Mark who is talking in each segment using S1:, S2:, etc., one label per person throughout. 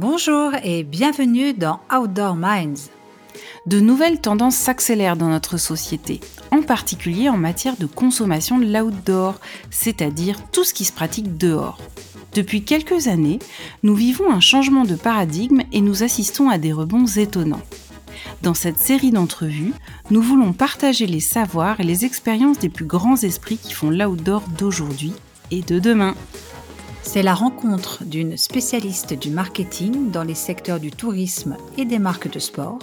S1: Bonjour et bienvenue dans Outdoor Minds.
S2: De nouvelles tendances s'accélèrent dans notre société, en particulier en matière de consommation de l'outdoor, c'est-à-dire tout ce qui se pratique dehors. Depuis quelques années, nous vivons un changement de paradigme et nous assistons à des rebonds étonnants. Dans cette série d'entrevues, nous voulons partager les savoirs et les expériences des plus grands esprits qui font l'outdoor d'aujourd'hui et de demain.
S1: C'est la rencontre d'une spécialiste du marketing dans les secteurs du tourisme et des marques de sport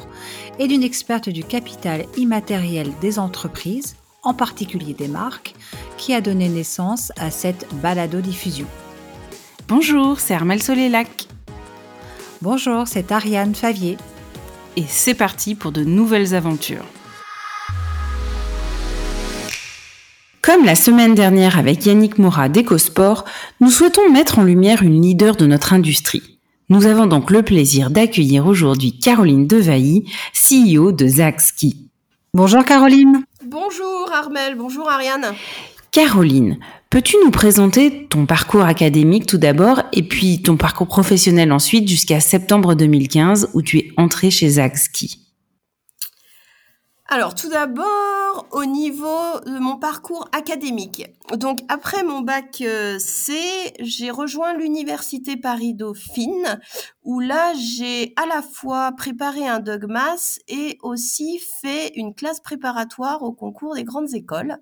S1: et d'une experte du capital immatériel des entreprises, en particulier des marques, qui a donné naissance à cette balado-diffusion.
S2: Bonjour, c'est Armel Solélac.
S1: Bonjour, c'est Ariane Favier.
S2: Et c'est parti pour de nouvelles aventures. Comme la semaine dernière avec Yannick Moura d'EcoSport, nous souhaitons mettre en lumière une leader de notre industrie. Nous avons donc le plaisir d'accueillir aujourd'hui Caroline Devailly, CEO de Ski. Bonjour Caroline.
S3: Bonjour Armel, bonjour Ariane.
S2: Caroline, peux-tu nous présenter ton parcours académique tout d'abord et puis ton parcours professionnel ensuite jusqu'à septembre 2015 où tu es entrée chez Ski?
S3: Alors, tout d'abord, au niveau de mon parcours académique. Donc, après mon bac euh, C, j'ai rejoint l'université Paris-Dauphine, où là, j'ai à la fois préparé un dogmas et aussi fait une classe préparatoire au concours des grandes écoles.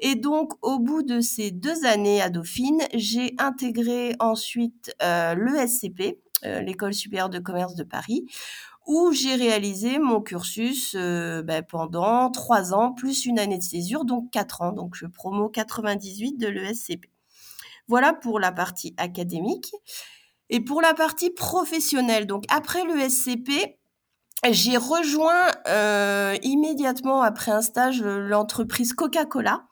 S3: Et donc, au bout de ces deux années à Dauphine, j'ai intégré ensuite euh, l'ESCP, euh, l'École supérieure de commerce de Paris, où j'ai réalisé mon cursus euh, ben, pendant trois ans, plus une année de césure, donc quatre ans. Donc, je promo 98 de l'ESCP. Voilà pour la partie académique. Et pour la partie professionnelle, donc après l'ESCP, j'ai rejoint euh, immédiatement après un stage l'entreprise Coca-Cola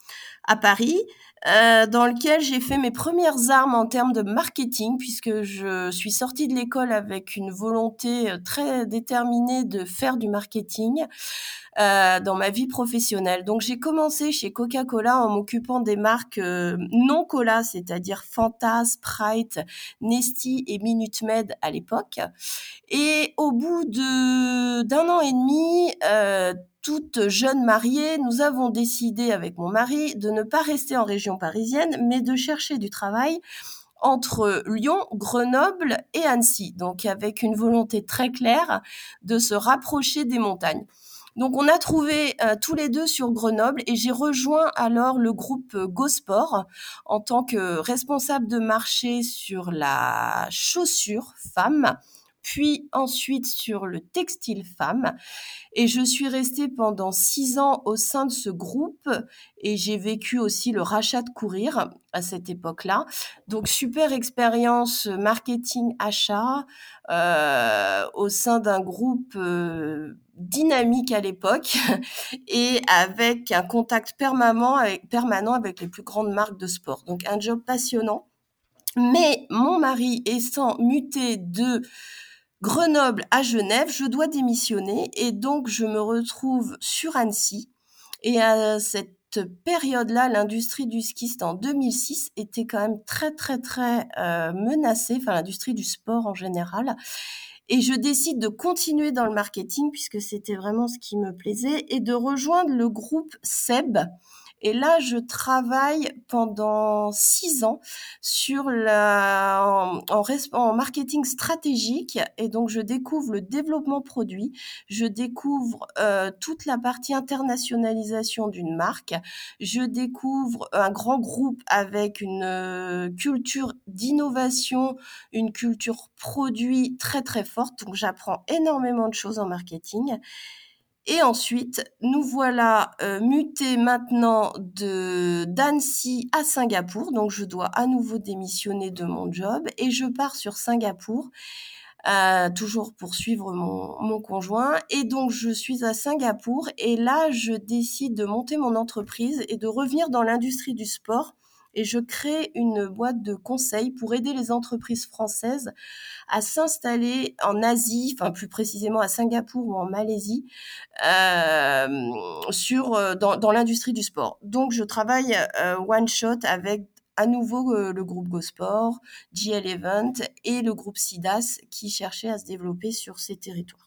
S3: à Paris euh, dans lequel j'ai fait mes premières armes en termes de marketing, puisque je suis sortie de l'école avec une volonté euh, très déterminée de faire du marketing euh, dans ma vie professionnelle. Donc j'ai commencé chez Coca-Cola en m'occupant des marques euh, non cola, c'est-à-dire Fanta, Sprite, Nesty et Minute Med à l'époque. Et au bout d'un an et demi, euh, toute jeune mariée, nous avons décidé avec mon mari de ne pas rester en région parisienne, mais de chercher du travail entre Lyon, Grenoble et Annecy, donc avec une volonté très claire de se rapprocher des montagnes. Donc on a trouvé euh, tous les deux sur Grenoble et j'ai rejoint alors le groupe Gosport en tant que responsable de marché sur la chaussure femme puis ensuite sur le textile femme. Et je suis restée pendant six ans au sein de ce groupe et j'ai vécu aussi le rachat de courir à cette époque-là. Donc super expérience marketing achat euh, au sein d'un groupe euh, dynamique à l'époque et avec un contact permanent avec, permanent avec les plus grandes marques de sport. Donc un job passionnant. Mais mon mari étant muté de Grenoble à Genève, je dois démissionner et donc je me retrouve sur Annecy. Et à cette période-là, l'industrie du ski, en 2006, était quand même très très très euh, menacée, enfin l'industrie du sport en général. Et je décide de continuer dans le marketing puisque c'était vraiment ce qui me plaisait et de rejoindre le groupe SEB et là, je travaille pendant six ans sur la, en, en, marketing stratégique. Et donc, je découvre le développement produit. Je découvre euh, toute la partie internationalisation d'une marque. Je découvre un grand groupe avec une euh, culture d'innovation, une culture produit très, très forte. Donc, j'apprends énormément de choses en marketing. Et ensuite, nous voilà euh, mutés maintenant de d'Annecy à Singapour. Donc, je dois à nouveau démissionner de mon job et je pars sur Singapour. Euh, toujours pour suivre mon, mon conjoint. Et donc, je suis à Singapour et là, je décide de monter mon entreprise et de revenir dans l'industrie du sport et je crée une boîte de conseils pour aider les entreprises françaises à s'installer en Asie, enfin plus précisément à Singapour ou en Malaisie, euh, euh, dans, l'industrie du sport. Donc je travaille euh, one shot avec à nouveau le groupe GoSport, GL Event et le groupe SIDAS qui cherchaient à se développer sur ces territoires.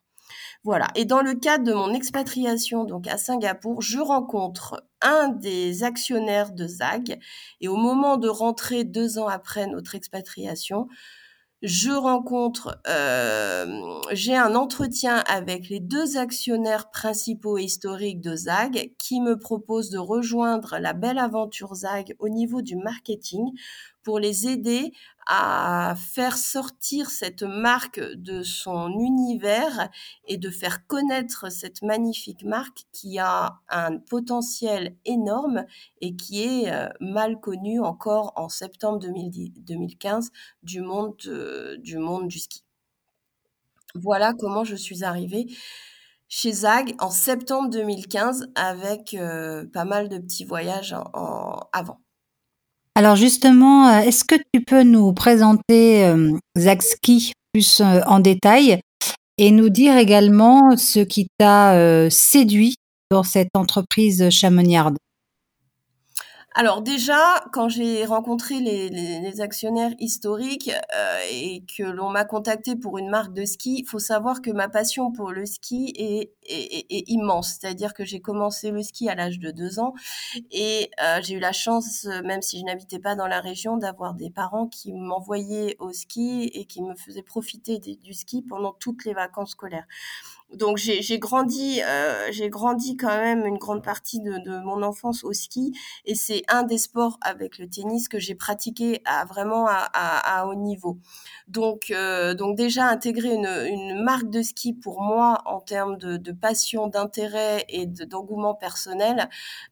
S3: Voilà. Et dans le cadre de mon expatriation donc à Singapour, je rencontre un des actionnaires de ZAG et au moment de rentrer deux ans après notre expatriation, je rencontre, euh, j'ai un entretien avec les deux actionnaires principaux et historiques de ZAG qui me proposent de rejoindre la belle aventure ZAG au niveau du marketing pour les aider à faire sortir cette marque de son univers et de faire connaître cette magnifique marque qui a un potentiel énorme et qui est euh, mal connue encore en septembre 2015 du monde, euh, du monde du ski. Voilà comment je suis arrivée chez Zag en septembre 2015 avec euh, pas mal de petits voyages avant.
S1: Alors justement, euh, est-ce que tu peux nous présenter euh, Ski plus euh, en détail et nous dire également ce qui t'a euh, séduit dans cette entreprise chamoniarde
S3: alors déjà, quand j'ai rencontré les, actionnaires historiques euh, et que l'on m'a contacté pour une marque de ski, faut savoir que ma passion pour le ski est, immense. C'est-à-dire que j'ai commencé le ski à l'âge de deux ans et euh, j'ai eu la chance, même si je n'habitais pas dans la région, d'avoir des parents qui m'envoyaient au ski et qui me faisaient profiter du ski pendant toutes les vacances scolaires donc j'ai grandi, euh, j'ai grandi quand même une grande partie de, mon enfance au ski et c'est un des sports avec le tennis que j'ai pratiqué à vraiment à, haut niveau. Donc euh, donc déjà intégrer une, marque de ski pour moi en termes de, passion, d'intérêt et d'engouement personnel,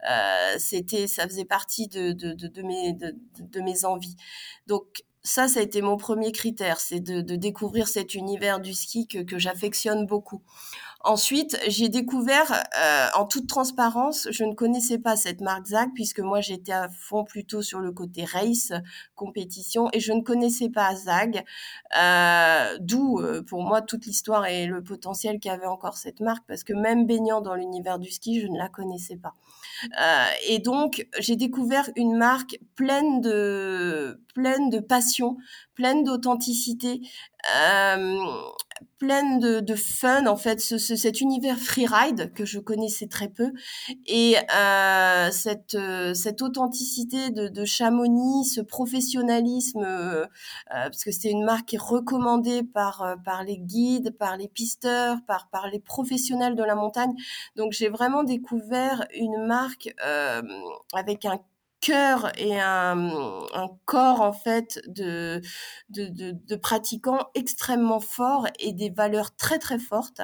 S3: euh, c'était ça faisait partie de, mes de mes envies. Donc ça, ça a été mon premier critère, c'est de, découvrir cet univers du ski que, j'affectionne beaucoup. Ensuite, j'ai découvert, euh, en toute transparence, je ne connaissais pas cette marque Zag puisque moi j'étais à fond plutôt sur le côté race, compétition, et je ne connaissais pas Zag, euh, d'où euh, pour moi toute l'histoire et le potentiel qu'avait encore cette marque parce que même baignant dans l'univers du ski, je ne la connaissais pas. Euh, et donc, j'ai découvert une marque pleine de, pleine de passion, pleine d'authenticité, euh, pleine de, de, fun en fait ce, cet univers freeride que je connaissais très peu et euh, cette euh, cette authenticité de, de, Chamonix ce professionnalisme euh, parce que c'était une marque qui est recommandée par par les guides par les pisteurs par par les professionnels de la montagne. Donc j'ai vraiment découvert une marque avec un cœur et un, un, corps en fait de, de, de, de, pratiquants extrêmement forts et des valeurs très très fortes.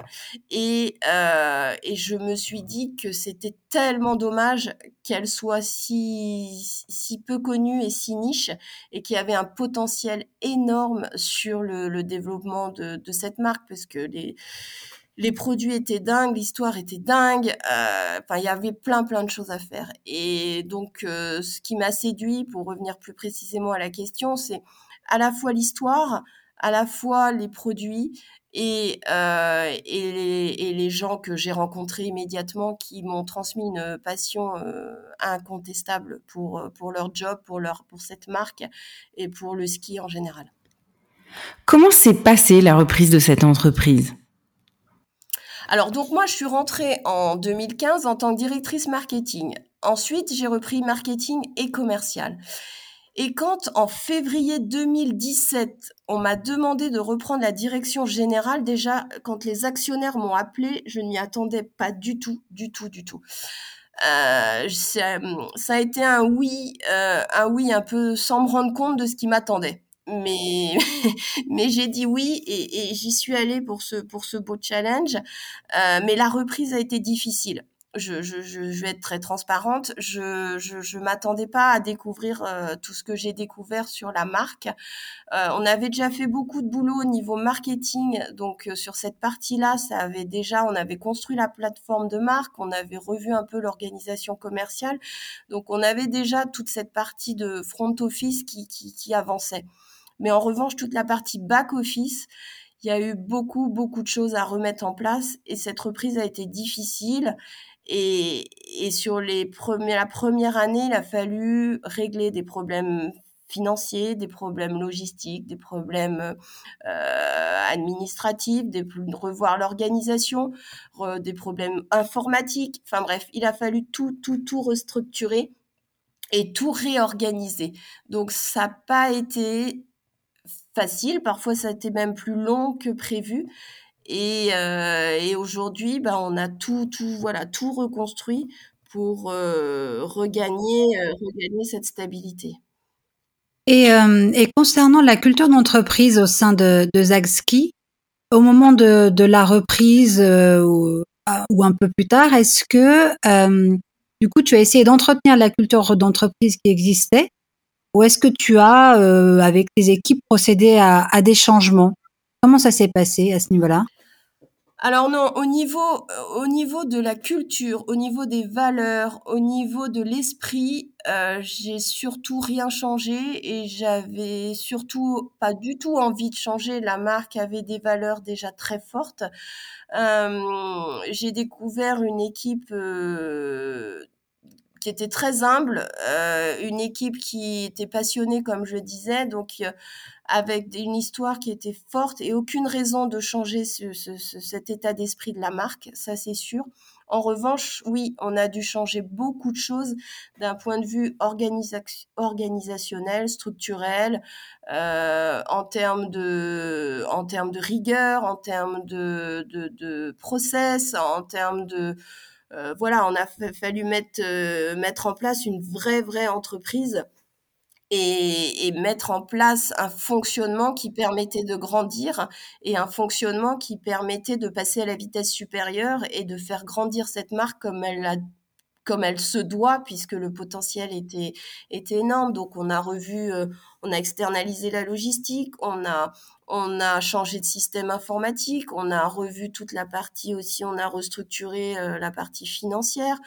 S3: Et, euh, et je me suis dit que c'était tellement dommage qu'elle soit si, si peu connue et si niche et qu'il y avait un potentiel énorme sur le, le développement de, de cette marque parce que les les produits étaient dingues, l'histoire était dingue. Euh, enfin, il y avait plein plein de choses à faire. Et donc, euh, ce qui m'a séduit, pour revenir plus précisément à la question, c'est à la fois l'histoire, à la fois les produits et, euh, et, les, gens que j'ai rencontrés immédiatement qui m'ont transmis une passion euh, incontestable pour, pour leur job, pour, leur, pour cette marque et pour le ski en général.
S2: Comment s'est passée la reprise de cette entreprise?
S3: Alors donc moi je suis rentrée en 2015 en tant que directrice marketing. Ensuite j'ai repris marketing et commercial. Et quand en février 2017, on m'a demandé de reprendre la direction générale, déjà quand les actionnaires m'ont appelé, je ne m'y attendais pas du tout, du tout, du tout. Euh, ça, a été un oui, euh, un oui un peu sans me rendre compte de ce qui m'attendait mais mais j'ai dit oui et, et j'y suis allée pour ce pour ce beau challenge. Euh, mais la reprise a été difficile. Je, je, je, vais être très transparente. Je je, je m'attendais pas à découvrir euh, tout ce que j'ai découvert sur la marque. Euh, on avait déjà fait beaucoup de boulot au niveau marketing, donc euh, sur cette partie-là, ça avait déjà, on avait construit la plateforme de marque, on avait revu un peu l'organisation commerciale, donc on avait déjà toute cette partie de front office qui qui, qui avançait. Mais en revanche, toute la partie back-office, il y a eu beaucoup, beaucoup de choses à remettre en place et cette reprise a été difficile. Et, et sur les premiers, la première année, il a fallu régler des problèmes financiers, des problèmes logistiques, des problèmes euh, administratifs, des, de revoir l'organisation, des problèmes informatiques. Enfin bref, il a fallu tout, tout, tout restructurer et tout réorganiser. Donc ça n'a pas été facile, parfois ça a été même plus long que prévu. Et, euh, aujourd'hui, bah, on a tout, tout, voilà, tout reconstruit pour euh, regagner, euh, regagner cette stabilité.
S1: Et, concernant la culture d'entreprise au sein de, de Zagski, au moment de, de la reprise ou, ou, un peu plus tard, est-ce que du coup tu as essayé d'entretenir la culture d'entreprise qui existait ou est-ce que tu as, avec tes équipes, procédé à, des changements? Comment ça s'est passé à ce niveau-là?
S3: Alors non, au niveau, euh, au niveau de la culture, au niveau des valeurs, au niveau de l'esprit, euh, j'ai surtout rien changé et j'avais surtout pas du tout envie de changer. La marque avait des valeurs déjà très fortes. Euh, j'ai découvert une équipe euh, qui était très humble, euh, une équipe qui était passionnée, comme je disais, donc euh, avec une histoire qui était forte et aucune raison de changer ce, ce, cet état d'esprit de la marque, ça c'est sûr. En revanche, oui, on a dû changer beaucoup de choses d'un point de vue organisa organisationnel, structurel, euh, en termes de, rigueur, en termes de process, en termes de euh, voilà, on a fallu mettre, euh, mettre en place une vraie, vraie entreprise et, mettre en place un fonctionnement qui permettait de grandir et un fonctionnement qui permettait de passer à la vitesse supérieure et de faire grandir cette marque comme elle a comme elle se doit puisque le potentiel était était énorme. Donc on a revu euh, on a externalisé la logistique on a on a changé de système informatique on a revu toute la partie aussi on a restructuré euh, la partie financière.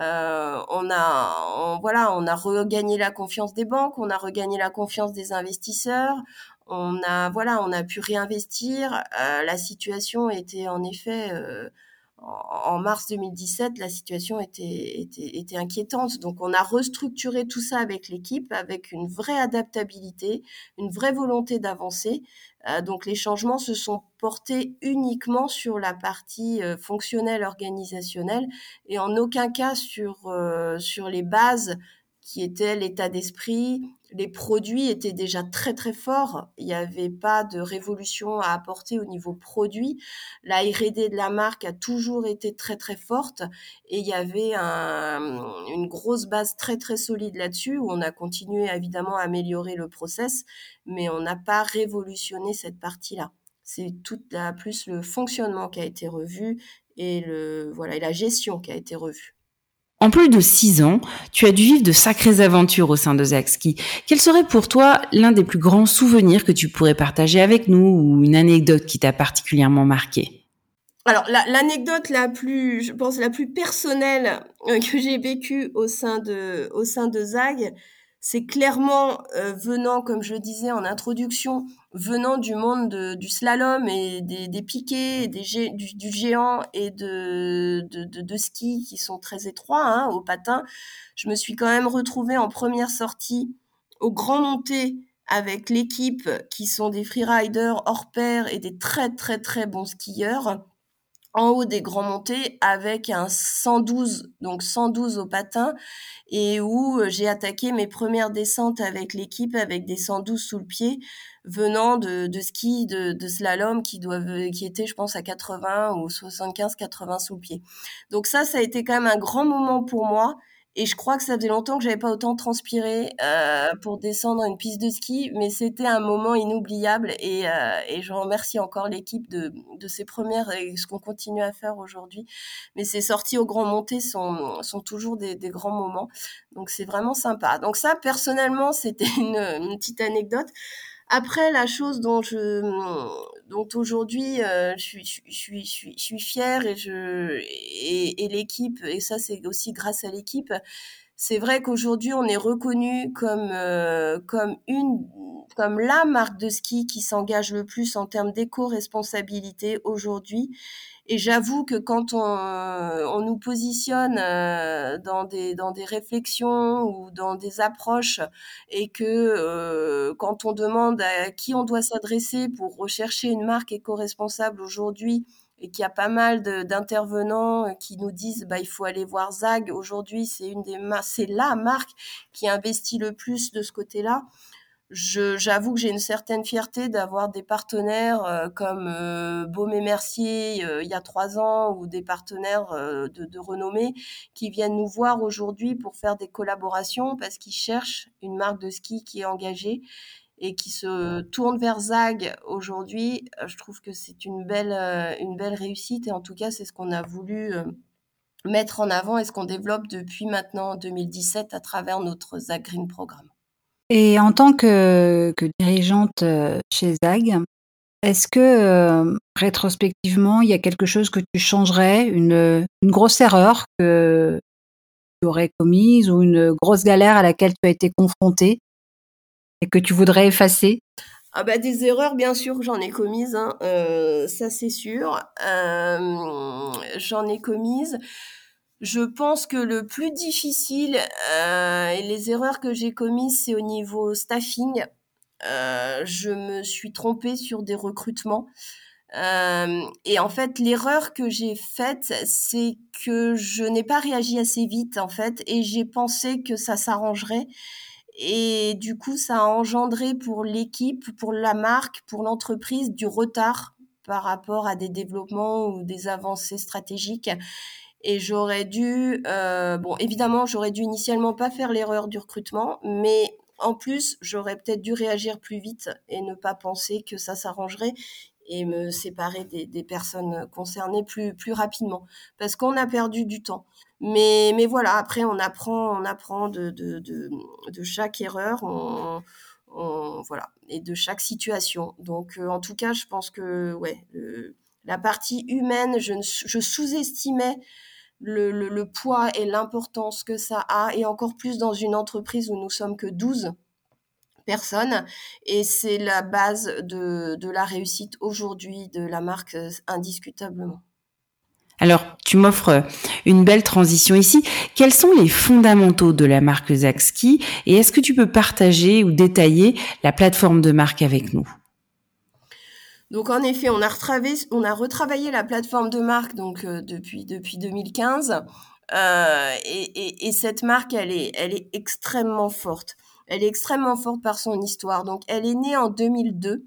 S3: Euh, on a voilà on a regagné la confiance des banques on a regagné la confiance des investisseurs on a voilà on a pu réinvestir. La situation était en effet en mars 2017, la situation était, était, était, inquiétante. Donc, on a restructuré tout ça avec l'équipe, avec une vraie adaptabilité, une vraie volonté d'avancer. Euh, donc, les changements se sont portés uniquement sur la partie euh, fonctionnelle, organisationnelle, et en aucun cas sur, euh, sur les bases qui étaient l'état d'esprit, les produits étaient déjà très très forts. Il n'y avait pas de révolution à apporter au niveau produit. La R&D de la marque a toujours été très très forte et il y avait une grosse base très très solide là-dessus où on a continué évidemment à améliorer le process, mais on n'a pas révolutionné cette partie-là. C'est tout la plus le fonctionnement qui a été revu et le voilà et la gestion qui a été revue.
S2: En plus de six ans, tu as dû vivre de sacrées aventures au sein de Zakski. Quel serait pour toi l'un des plus grands souvenirs que tu pourrais partager avec nous ou une anecdote qui t'a particulièrement marqué?
S3: Alors l'anecdote la, plus, je pense la plus personnelle euh, que j'ai vécue au sein de au sein de Zag, c'est clairement euh, venant, comme je le disais en introduction, venant du monde du slalom et des, des piquets, des du, géant et de, de, de, ski qui sont très étroits hein, au patin. Je me suis quand même retrouvée en première sortie au grand monté avec l'équipe qui sont des freeriders hors pair et des très très très bons skieurs en haut des grands montées avec un 112, donc 112 au patin, et où euh, j'ai attaqué mes premières descentes avec l'équipe avec des 112 sous le pied, venant de, de ski, de, de slalom qui doivent, qui étaient, je pense, à 80 ou 75, 80 sous le pied. Donc ça, ça a été quand même un grand moment pour moi. Et je crois que ça faisait longtemps que j'avais pas autant transpiré euh, pour descendre une piste de ski, mais c'était un moment inoubliable et, euh, et je remercie encore l'équipe de, de ces premières et ce qu'on continue à faire aujourd'hui. Mais ces sorties au grand montées sont, sont toujours des, des grands moments, donc c'est vraiment sympa. Donc ça, personnellement, c'était une, une petite anecdote. Après, la chose dont je, dont aujourd'hui, euh, je, suis, je, suis, je, suis, je fière et je et l'équipe, et ça c'est aussi grâce à l'équipe. C'est vrai qu'aujourd'hui, on est reconnu comme euh, comme une comme la marque de ski qui s'engage le plus en termes d'éco-responsabilité aujourd'hui. Et j'avoue que quand on, on, nous positionne euh, dans des dans des réflexions ou dans des approches et que euh, quand on demande à qui on doit s'adresser pour rechercher une marque éco-responsable aujourd'hui et qu'il y a pas mal d'intervenants qui nous disent bah il faut aller voir Zag. Aujourd'hui c'est une des c'est la marque qui investit le plus de ce côté-là. J'avoue que j'ai une certaine fierté d'avoir des partenaires euh, comme euh, et Mercier euh, il y a trois ans ou des partenaires euh, de, renommée qui viennent nous voir aujourd'hui pour faire des collaborations parce qu'ils cherchent une marque de ski qui est engagée et qui se tourne vers Zag aujourd'hui. Je trouve que c'est une belle, une belle réussite et en tout cas c'est ce qu'on a voulu mettre en avant et ce qu'on développe depuis maintenant 2017 à travers notre Zag Green Programme.
S1: Et en tant que, que dirigeante euh, chez ZAG, est-ce que euh, rétrospectivement, il y a quelque chose que tu changerais, une, une grosse erreur que tu aurais commise ou une grosse galère à laquelle tu as été confrontée et que tu voudrais effacer?
S3: Ah bah des erreurs, bien sûr, j'en ai commises, hein, euh, ça c'est sûr. Euh, j'en ai commises. Je pense que le plus difficile euh, et les erreurs que j'ai commises, c'est au niveau staffing. Je me suis trompée sur des recrutements. Et en fait, l'erreur que j'ai faite, c'est que je n'ai pas réagi assez vite, en fait, et j'ai pensé que ça s'arrangerait. Et du coup, ça a engendré pour l'équipe, pour la marque, pour l'entreprise, du retard par rapport à des développements ou des avancées stratégiques. Et j'aurais dû, euh, bon, évidemment, j'aurais dû initialement pas faire l'erreur du recrutement, mais en plus, j'aurais peut-être dû réagir plus vite et ne pas penser que ça s'arrangerait et me séparer des, personnes concernées plus, plus rapidement, parce qu'on a perdu du temps. Mais, mais voilà, après, on apprend, on apprend de, de, de, chaque erreur. On, voilà, et de chaque situation. Donc, euh, en tout cas, je pense que ouais, la partie humaine, je, je sous-estimais le, le, le poids et l'importance que ça a, et encore plus dans une entreprise où nous sommes que 12 personnes. Et c'est la base de, de la réussite aujourd'hui de la marque, euh, indiscutablement.
S2: Alors, tu m'offres une belle transition ici. Quels sont les fondamentaux de la marque Zaxki et est-ce que tu peux partager ou détailler la plateforme de marque avec nous?
S3: Donc en effet, on a retravaillé, on a retravaillé la plateforme de marque donc euh, depuis depuis 2015 euh, et, et, et, cette marque elle est elle est extrêmement forte. Elle est extrêmement forte par son histoire. Donc elle est née en 2002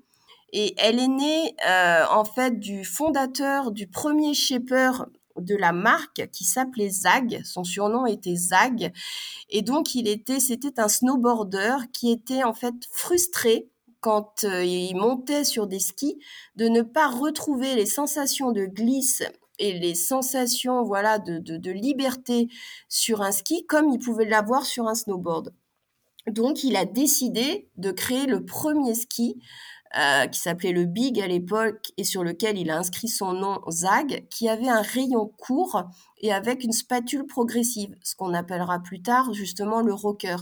S3: et elle est née euh, en fait du fondateur du premier shaper de la marque qui s'appelait Zag. Son surnom était Zag et donc il était c'était un snowboarder qui était en fait frustré quand euh, il montait sur des skis, de ne pas retrouver les sensations de glisse et les sensations voilà de, de, de liberté sur un ski comme il pouvait l'avoir sur un snowboard. Donc il a décidé de créer le premier ski euh, qui s'appelait le Big à l'époque et sur lequel il a inscrit son nom Zag, qui avait un rayon court et avec une spatule progressive, ce qu'on appellera plus tard justement le rocker.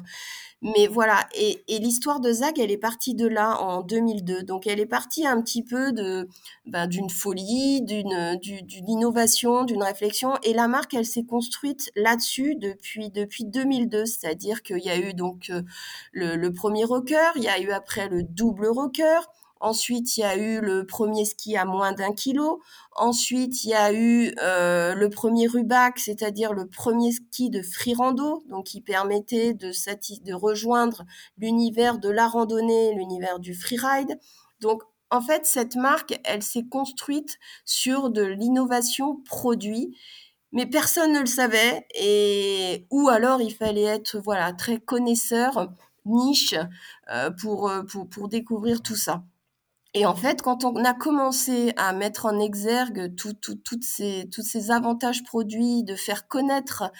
S3: Mais voilà, et, l'histoire de Zag, elle est partie de là en 2002. Donc elle est partie un petit peu de ben, d'une folie, d'une innovation, d'une réflexion. Et la marque, elle s'est construite là-dessus depuis depuis 2002. C'est-à-dire qu'il y a eu donc euh, le premier rocker, il y a eu après le double rocker. Ensuite, il y a eu le premier ski à moins d'un kilo. Ensuite, il y a eu euh, le premier rubac, c'est-à-dire le premier ski de free rando, donc qui permettait de, rejoindre l'univers de la randonnée, l'univers du freeride. Donc, en fait, cette marque, elle s'est construite sur de l'innovation produit mais personne ne le savait et ou alors il fallait être voilà très connaisseur niche euh, euh, pour découvrir tout ça. Et en fait, quand on a commencé à mettre en exergue tout, tout, toutes ces, tous ces avantages produits, de faire connaître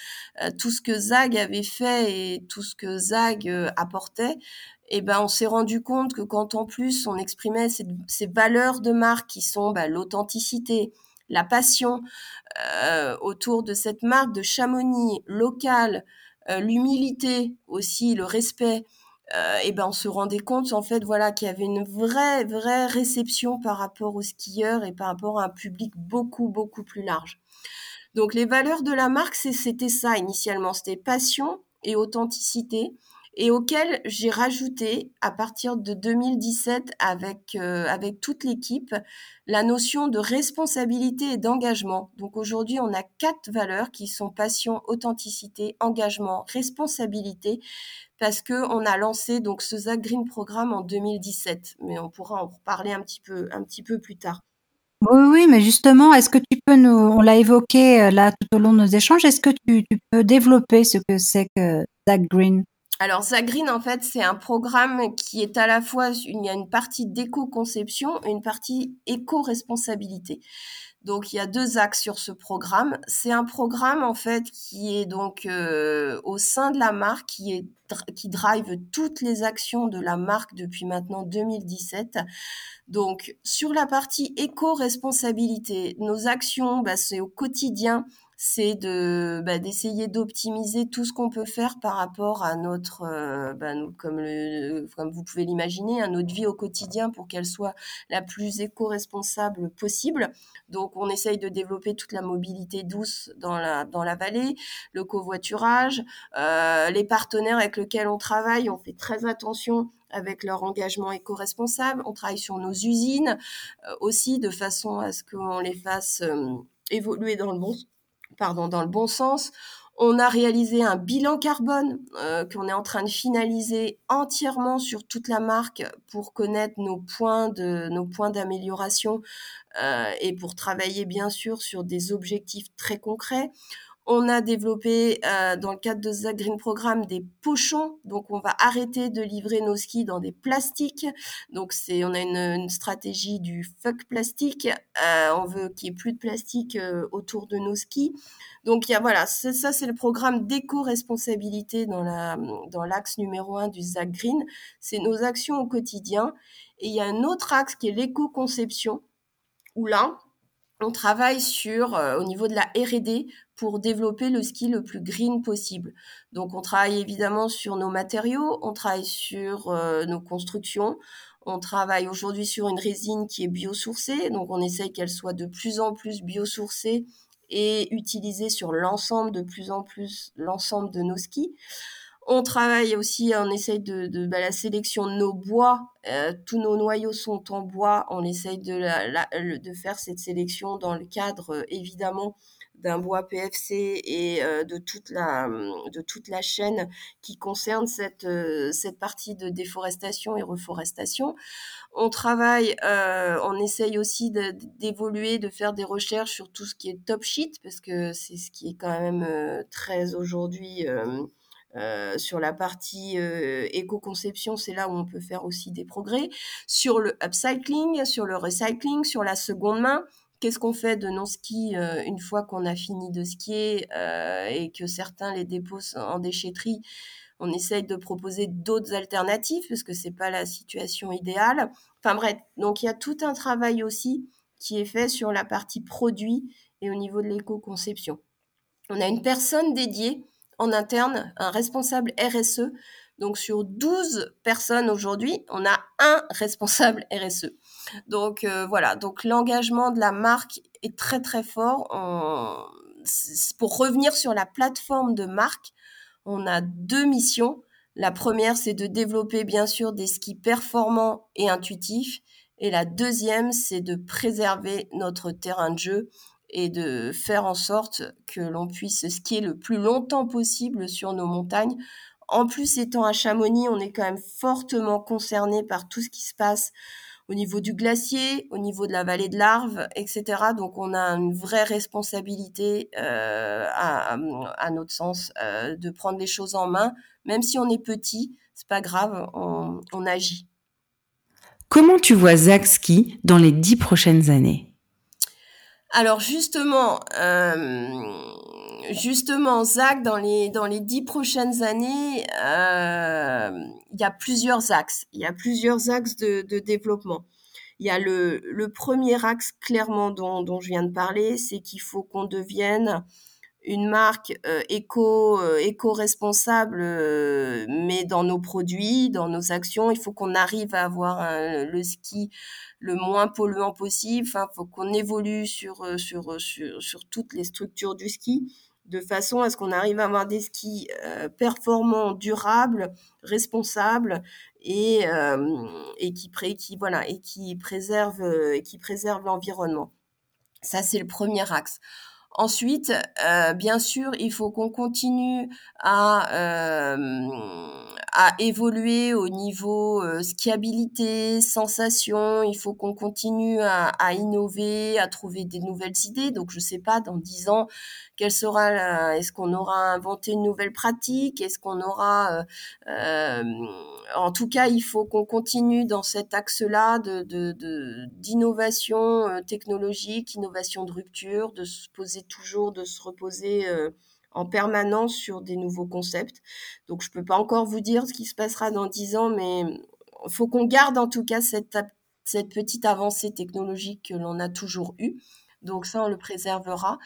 S3: euh, tout ce que Zag avait fait et tout ce que Zag euh, apportait, eh ben on s'est rendu compte que quand en plus on exprimait ces, ces valeurs de marque qui sont bah, l'authenticité, la passion euh, autour de cette marque de Chamonix locale, euh, l'humilité aussi, le respect, euh, et ben on se rendait compte en fait voilà qu'il y avait une vraie vraie réception par rapport aux skieurs et par rapport à un public beaucoup beaucoup plus large. Donc les valeurs de la marque c'était ça initialement, c'était passion et authenticité et auquel j'ai rajouté à partir de 2017 avec euh, avec toute l'équipe la notion de responsabilité et d'engagement. Donc aujourd'hui, on a quatre valeurs qui sont passion, authenticité, engagement, responsabilité parce que on a lancé donc ce Zach Green programme en 2017, mais on pourra en reparler un petit peu un petit peu plus tard.
S1: Oui, oui, mais justement, est-ce que tu peux nous, on l'a évoqué euh, là tout au long de nos échanges, est-ce que tu, tu peux développer ce que c'est que Zach Green?
S3: Alors Zagreen, en fait, c'est un programme qui est à la fois, il y a une partie d'éco-conception et une partie éco-responsabilité. Donc il y a deux axes sur ce programme. C'est un programme en fait qui est donc euh, au sein de la marque, qui est qui drive toutes les actions de la marque depuis maintenant 2017. Donc sur la partie éco-responsabilité, nos actions, bah, c'est au quotidien c'est de bah, d'essayer d'optimiser tout ce qu'on peut faire par rapport à notre euh, bah, comme vous pouvez l'imaginer à notre vie au quotidien pour qu'elle soit la plus éco-responsable possible donc on essaye de développer toute la mobilité douce dans la dans la vallée le covoiturage euh, les partenaires avec lesquels on travaille on fait très attention avec leur engagement éco-responsable. On travaille sur nos usines euh, aussi de façon à ce qu'on les fasse évoluer dans le bon, pardon, dans le bon sens. On a réalisé un bilan carbone euh, qu'on est en train de finaliser entièrement sur toute la marque pour connaître nos points d'amélioration euh, et pour travailler bien sûr sur des objectifs très concrets. On a développé euh, dans le cadre de The Green Programme des pochons, donc on va arrêter de livrer nos skis dans des plastiques. Donc c'est, on a une, stratégie du fuck plastique. Euh, on veut qu'il y ait plus de plastique euh, autour de nos skis. Donc y a voilà, ça c'est le programme d'éco-responsabilité dans la dans l'axe numéro un du ZAC Green. C'est nos actions au quotidien. Et il y a un autre axe qui est l'éco-conception où on travaille sur au niveau de la R&D pour développer le ski le plus green possible. Donc on travaille évidemment sur nos matériaux, on travaille sur euh, nos constructions, on travaille aujourd'hui sur une résine qui est biosourcée, donc on essaye qu'elle soit de plus en plus biosourcée et utilisée sur l'ensemble de plus en plus l'ensemble de nos skis. On travaille aussi, on essaye de, de bah, la sélection de nos bois. Euh, tous nos noyaux sont en bois. On essaye de, de faire cette sélection dans le cadre, euh, évidemment, d'un bois PFC et euh, de toute la de toute la chaîne qui concerne cette euh, cette partie de déforestation et reforestation. On travaille, on essaye aussi d'évoluer, de, faire des recherches sur tout ce qui est top sheet parce que c'est ce qui est quand même très aujourd'hui sur la partie éco-conception, c'est là où on peut faire aussi des progrès. Sur le upcycling, sur le recycling, sur la seconde main, qu'est-ce qu'on fait de nos skis euh, une fois qu'on a fini de skier euh, et que certains les déposent en déchetterie? On essaye de proposer d'autres alternatives parce que c'est pas la situation idéale. Enfin bref, donc il y a tout un travail aussi qui est fait sur la partie produit et au niveau de l'éco-conception. On a une personne dédiée en interne, un responsable RSE. Donc sur 12 personnes aujourd'hui, on a un responsable RSE. Donc euh, voilà, donc l'engagement de la marque est très très fort. Pour revenir sur la plateforme de marque, on a deux missions. La première, c'est de développer bien sûr des skis performants et intuitifs. Et la deuxième, c'est de préserver notre terrain de jeu et de faire en sorte que l'on puisse skier le plus longtemps possible sur nos montagnes. En plus, étant à Chamonix, on est quand même fortement concerné par tout ce qui se passe au niveau du glacier, au niveau de la vallée de l'Arve, etc. Donc on a une vraie responsabilité euh, à, notre sens euh, de prendre les choses en main, même si on est petit, c'est pas grave, on, on agit.
S2: Comment tu vois Zach Ski dans les dix prochaines années?
S3: Alors justement, euh, justement, Zach, dans les dans les dix prochaines années, euh, il y a plusieurs axes. Il y a plusieurs axes de, de développement. Il y a le, le premier axe clairement dont, dont je viens de parler, c'est qu'il faut qu'on devienne une marque éco éco-responsable, mais dans nos produits, dans nos actions, il faut qu'on arrive à avoir le ski le moins polluant possible. Enfin, faut qu'on évolue sur, sur, sur, sur toutes les structures du ski de façon à ce qu'on arrive à avoir des skis performants, durables, responsables et, et qui, qui voilà et qui préservent et qui préservent l'environnement. Ça c'est le premier axe. Ensuite, euh, bien sûr, il faut qu'on continue à, euh, à évoluer au niveau euh, skiabilité, sensation. Il faut qu'on continue à, à, innover, à trouver des nouvelles idées. Donc, je sais pas, dans dix ans, quelle sera Est-ce qu'on aura inventé une nouvelle pratique? Est-ce qu'on aura euh, En tout cas, il faut qu'on continue dans cet axe-là de d'innovation de, technologique, innovation de rupture, de se poser toujours de se reposer euh, en permanence sur des nouveaux concepts. Donc je peux pas encore vous dire ce qui se passera dans dix ans, mais il faut qu'on garde en tout cas cette, cette petite avancée technologique que l'on a toujours eue. Donc ça, on le préservera.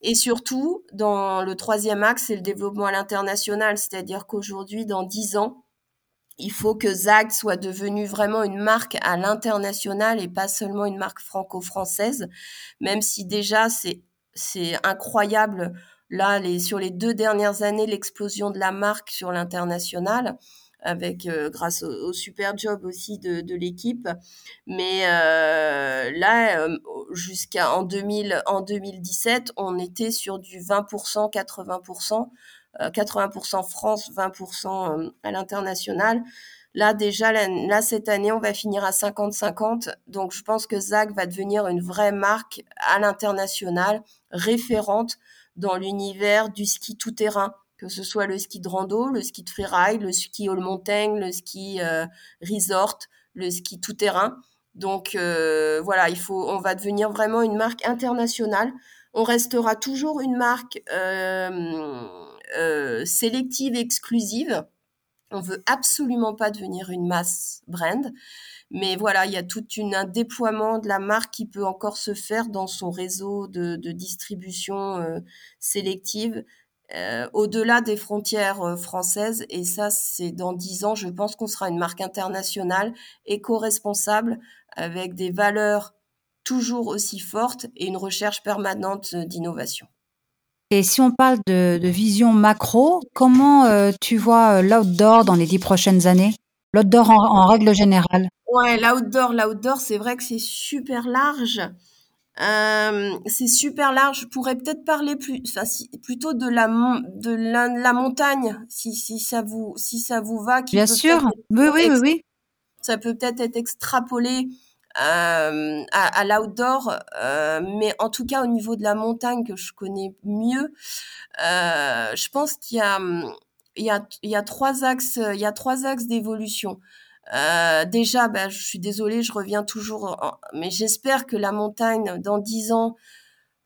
S3: Et surtout, dans le troisième axe, c'est le développement à l'international, c'est-à-dire qu'aujourd'hui, dans dix ans, il faut que ZAG soit devenu vraiment une marque à l'international et pas seulement une marque franco-française, même si déjà c'est c'est incroyable. Là, sur les deux dernières années, l'explosion de la marque sur l'international, avec euh, grâce au, super job aussi de, l'équipe. Mais euh, là, euh, jusqu'à en, 2000, en 2017, on était sur du 20%, 80%, 80% France, 20% à l'international. Là, déjà, là, cette année, on va finir à 50-50. Donc, je pense que Zag va devenir une vraie marque à l'international, référente dans l'univers du ski tout-terrain, que ce soit le ski de rando, le ski de freeride, le ski all montagne, le ski euh, resort, le ski tout-terrain. Donc, euh, voilà, il faut, on va devenir vraiment une marque internationale. On restera toujours une marque euh, sélective, exclusive on veut absolument pas devenir une masse brand, mais voilà, il y a tout un déploiement de la marque qui peut encore se faire dans son réseau de, distribution euh, sélective euh, au-delà des frontières euh, françaises. Et ça, c'est dans dix ans, je pense qu'on sera une marque internationale, éco-responsable, avec des valeurs toujours aussi fortes et une recherche permanente d'innovation.
S1: Et si on parle de, vision macro, comment euh, tu vois euh, l'outdoor dans les dix prochaines années? L'outdoor en, règle générale
S3: Ouais, l'outdoor, l'outdoor, c'est vrai que c'est super large. Euh, c'est super large. Je pourrais peut-être parler plus, plutôt de la de la, montagne, si, si ça vous si ça vous va.
S1: Bien sûr. Oui, oui, oui, oui.
S3: Ça peut peut-être être extrapolé euh, à, à l'outdoor, euh, mais en tout cas au niveau de la montagne que je connais mieux, euh, je pense qu'il y a il y a il y a trois axes il y a trois axes d'évolution. Euh, déjà, ben, je suis désolée, je reviens toujours, mais j'espère que la montagne dans dix ans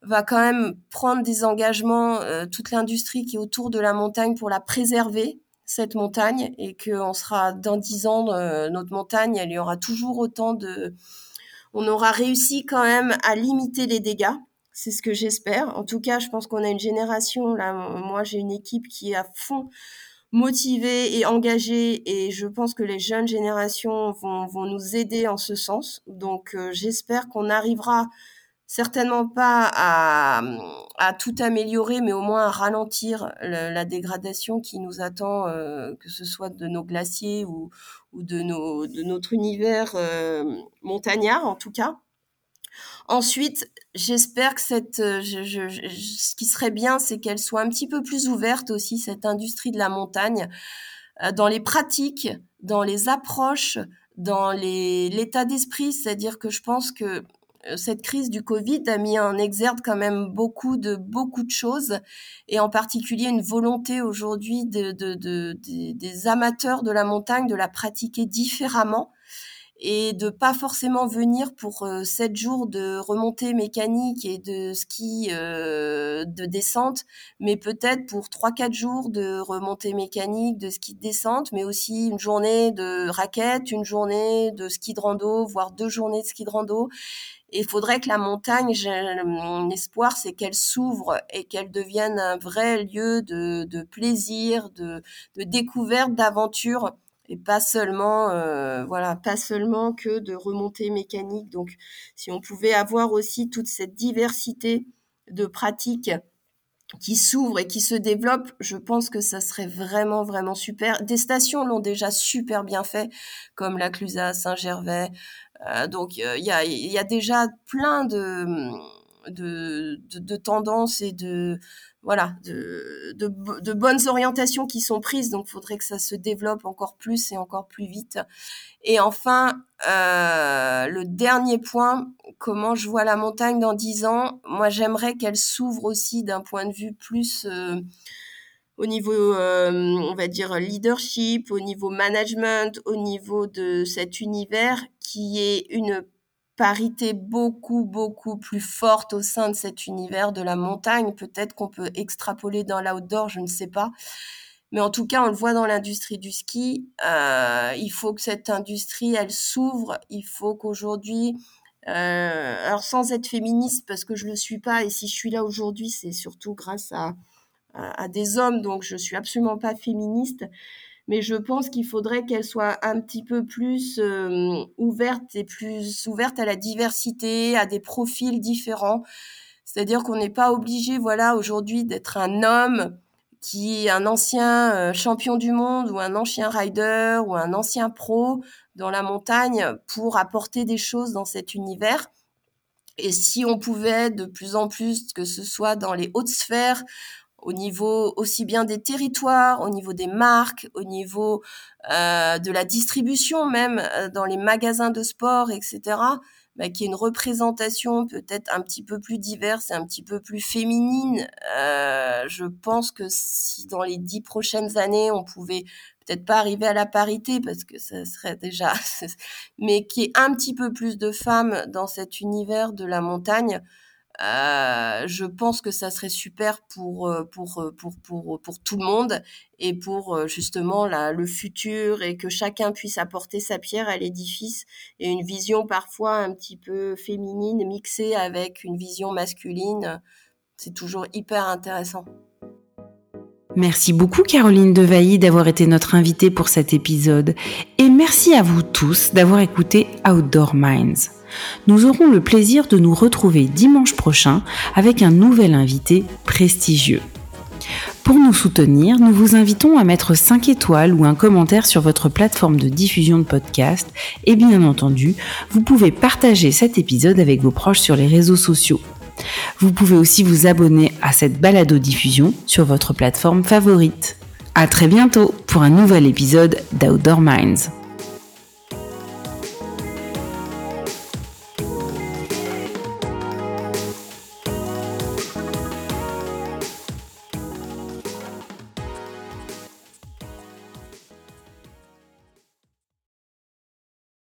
S3: va quand même prendre des engagements, euh, toute l'industrie qui est autour de la montagne pour la préserver, cette montagne et qu'on sera dans dix ans, euh, notre montagne, elle y aura toujours autant de... On aura réussi quand même à limiter les dégâts. C'est ce que j'espère. En tout cas, je pense qu'on a une génération, là, moi j'ai une équipe qui est à fond motivée et engagée et je pense que les jeunes générations vont, vont nous aider en ce sens. Donc euh, j'espère qu'on arrivera certainement pas à, à, tout améliorer, mais au moins à ralentir la dégradation qui nous attend, euh, que ce soit de nos glaciers ou, de, notre univers euh, montagnard en tout cas. Ensuite, j'espère que cette, euh, ce qui serait bien, c'est qu'elle soit un petit peu plus ouverte aussi cette industrie de la montagne dans les pratiques, dans les approches, dans l'état d'esprit, c'est-à-dire que je pense que cette crise du Covid a mis en exergue quand même beaucoup de beaucoup de choses et en particulier une volonté aujourd'hui de, de, de, des amateurs de la montagne de la pratiquer différemment et de pas forcément venir pour sept jours de remontée mécanique et de ski de descente, mais peut-être pour trois quatre jours de remontée mécanique, de ski de descente, mais aussi une journée de raquette, une journée de ski de rando, voire deux journées de ski de rando. Et il faudrait que la montagne, mon espoir, c'est qu'elle s'ouvre et qu'elle devienne un vrai lieu de, plaisir, de, découverte, d'aventure et pas seulement euh, voilà pas seulement que de remontées mécaniques donc si on pouvait avoir aussi toute cette diversité de pratiques qui s'ouvre et qui se développe, je pense que ça serait vraiment vraiment super. Des stations l'ont déjà super bien fait, comme la Clusaz, Saint-Gervais. Euh, donc il y, a, déjà plein de, tendances et de voilà, de, bonnes orientations qui sont prises. Donc, il faudrait que ça se développe encore plus et encore plus vite. Et enfin, euh, le dernier point, comment je vois la montagne dans dix ans? Moi, j'aimerais qu'elle s'ouvre aussi d'un point de vue plus euh, au niveau, euh, on va dire, leadership, au niveau management, au niveau de cet univers qui est une parité beaucoup, beaucoup plus forte au sein de cet univers de la montagne. Peut-être qu'on peut extrapoler dans l'outdoor, je ne sais pas. Mais en tout cas, on le voit dans l'industrie du ski. Euh, il faut que cette industrie, elle s'ouvre. Il faut qu'aujourd'hui, euh, alors sans être féministe, parce que je le suis pas, et si je suis là aujourd'hui, c'est surtout grâce à, à, des hommes, donc je suis absolument pas féministe mais je pense qu'il faudrait qu'elle soit un petit peu plus euh, ouverte et plus ouverte à la diversité, à des profils différents. C'est-à-dire qu'on n'est pas obligé, voilà, aujourd'hui d'être un homme qui est un ancien euh, champion du monde ou un ancien rider ou un ancien pro dans la montagne pour apporter des choses dans cet univers. Et si on pouvait de plus en plus, que ce soit dans les hautes sphères, au niveau aussi bien des territoires, au niveau des marques, au niveau euh, de la distribution même euh, dans les magasins de sport, etc. Bah, qui est une représentation peut-être un petit peu plus diverse et un petit peu plus féminine. Euh, je pense que si dans les dix prochaines années, on pouvait peut-être pas arriver à la parité parce que ça serait déjà, mais qui est un petit peu plus de femmes dans cet univers de la montagne, euh, je pense que ça serait super pour, euh, pour, euh, pour, pour, pour tout le monde et pour justement la, le futur et que chacun puisse apporter sa pierre à l'édifice et une vision parfois un petit peu féminine mixée avec une vision masculine. C'est toujours hyper intéressant.
S2: Merci beaucoup Caroline Devailly d'avoir été notre invitée pour cet épisode et merci à vous tous d'avoir écouté Outdoor Minds. Nous aurons le plaisir de nous retrouver dimanche prochain avec un nouvel invité prestigieux. Pour nous soutenir, nous vous invitons à mettre 5 étoiles ou un commentaire sur votre plateforme de diffusion de podcast et bien entendu, vous pouvez partager cet épisode avec vos proches sur les réseaux sociaux. Vous pouvez aussi vous abonner à cette balado-diffusion sur votre plateforme favorite. À très bientôt pour un nouvel épisode d'Outdoor Minds.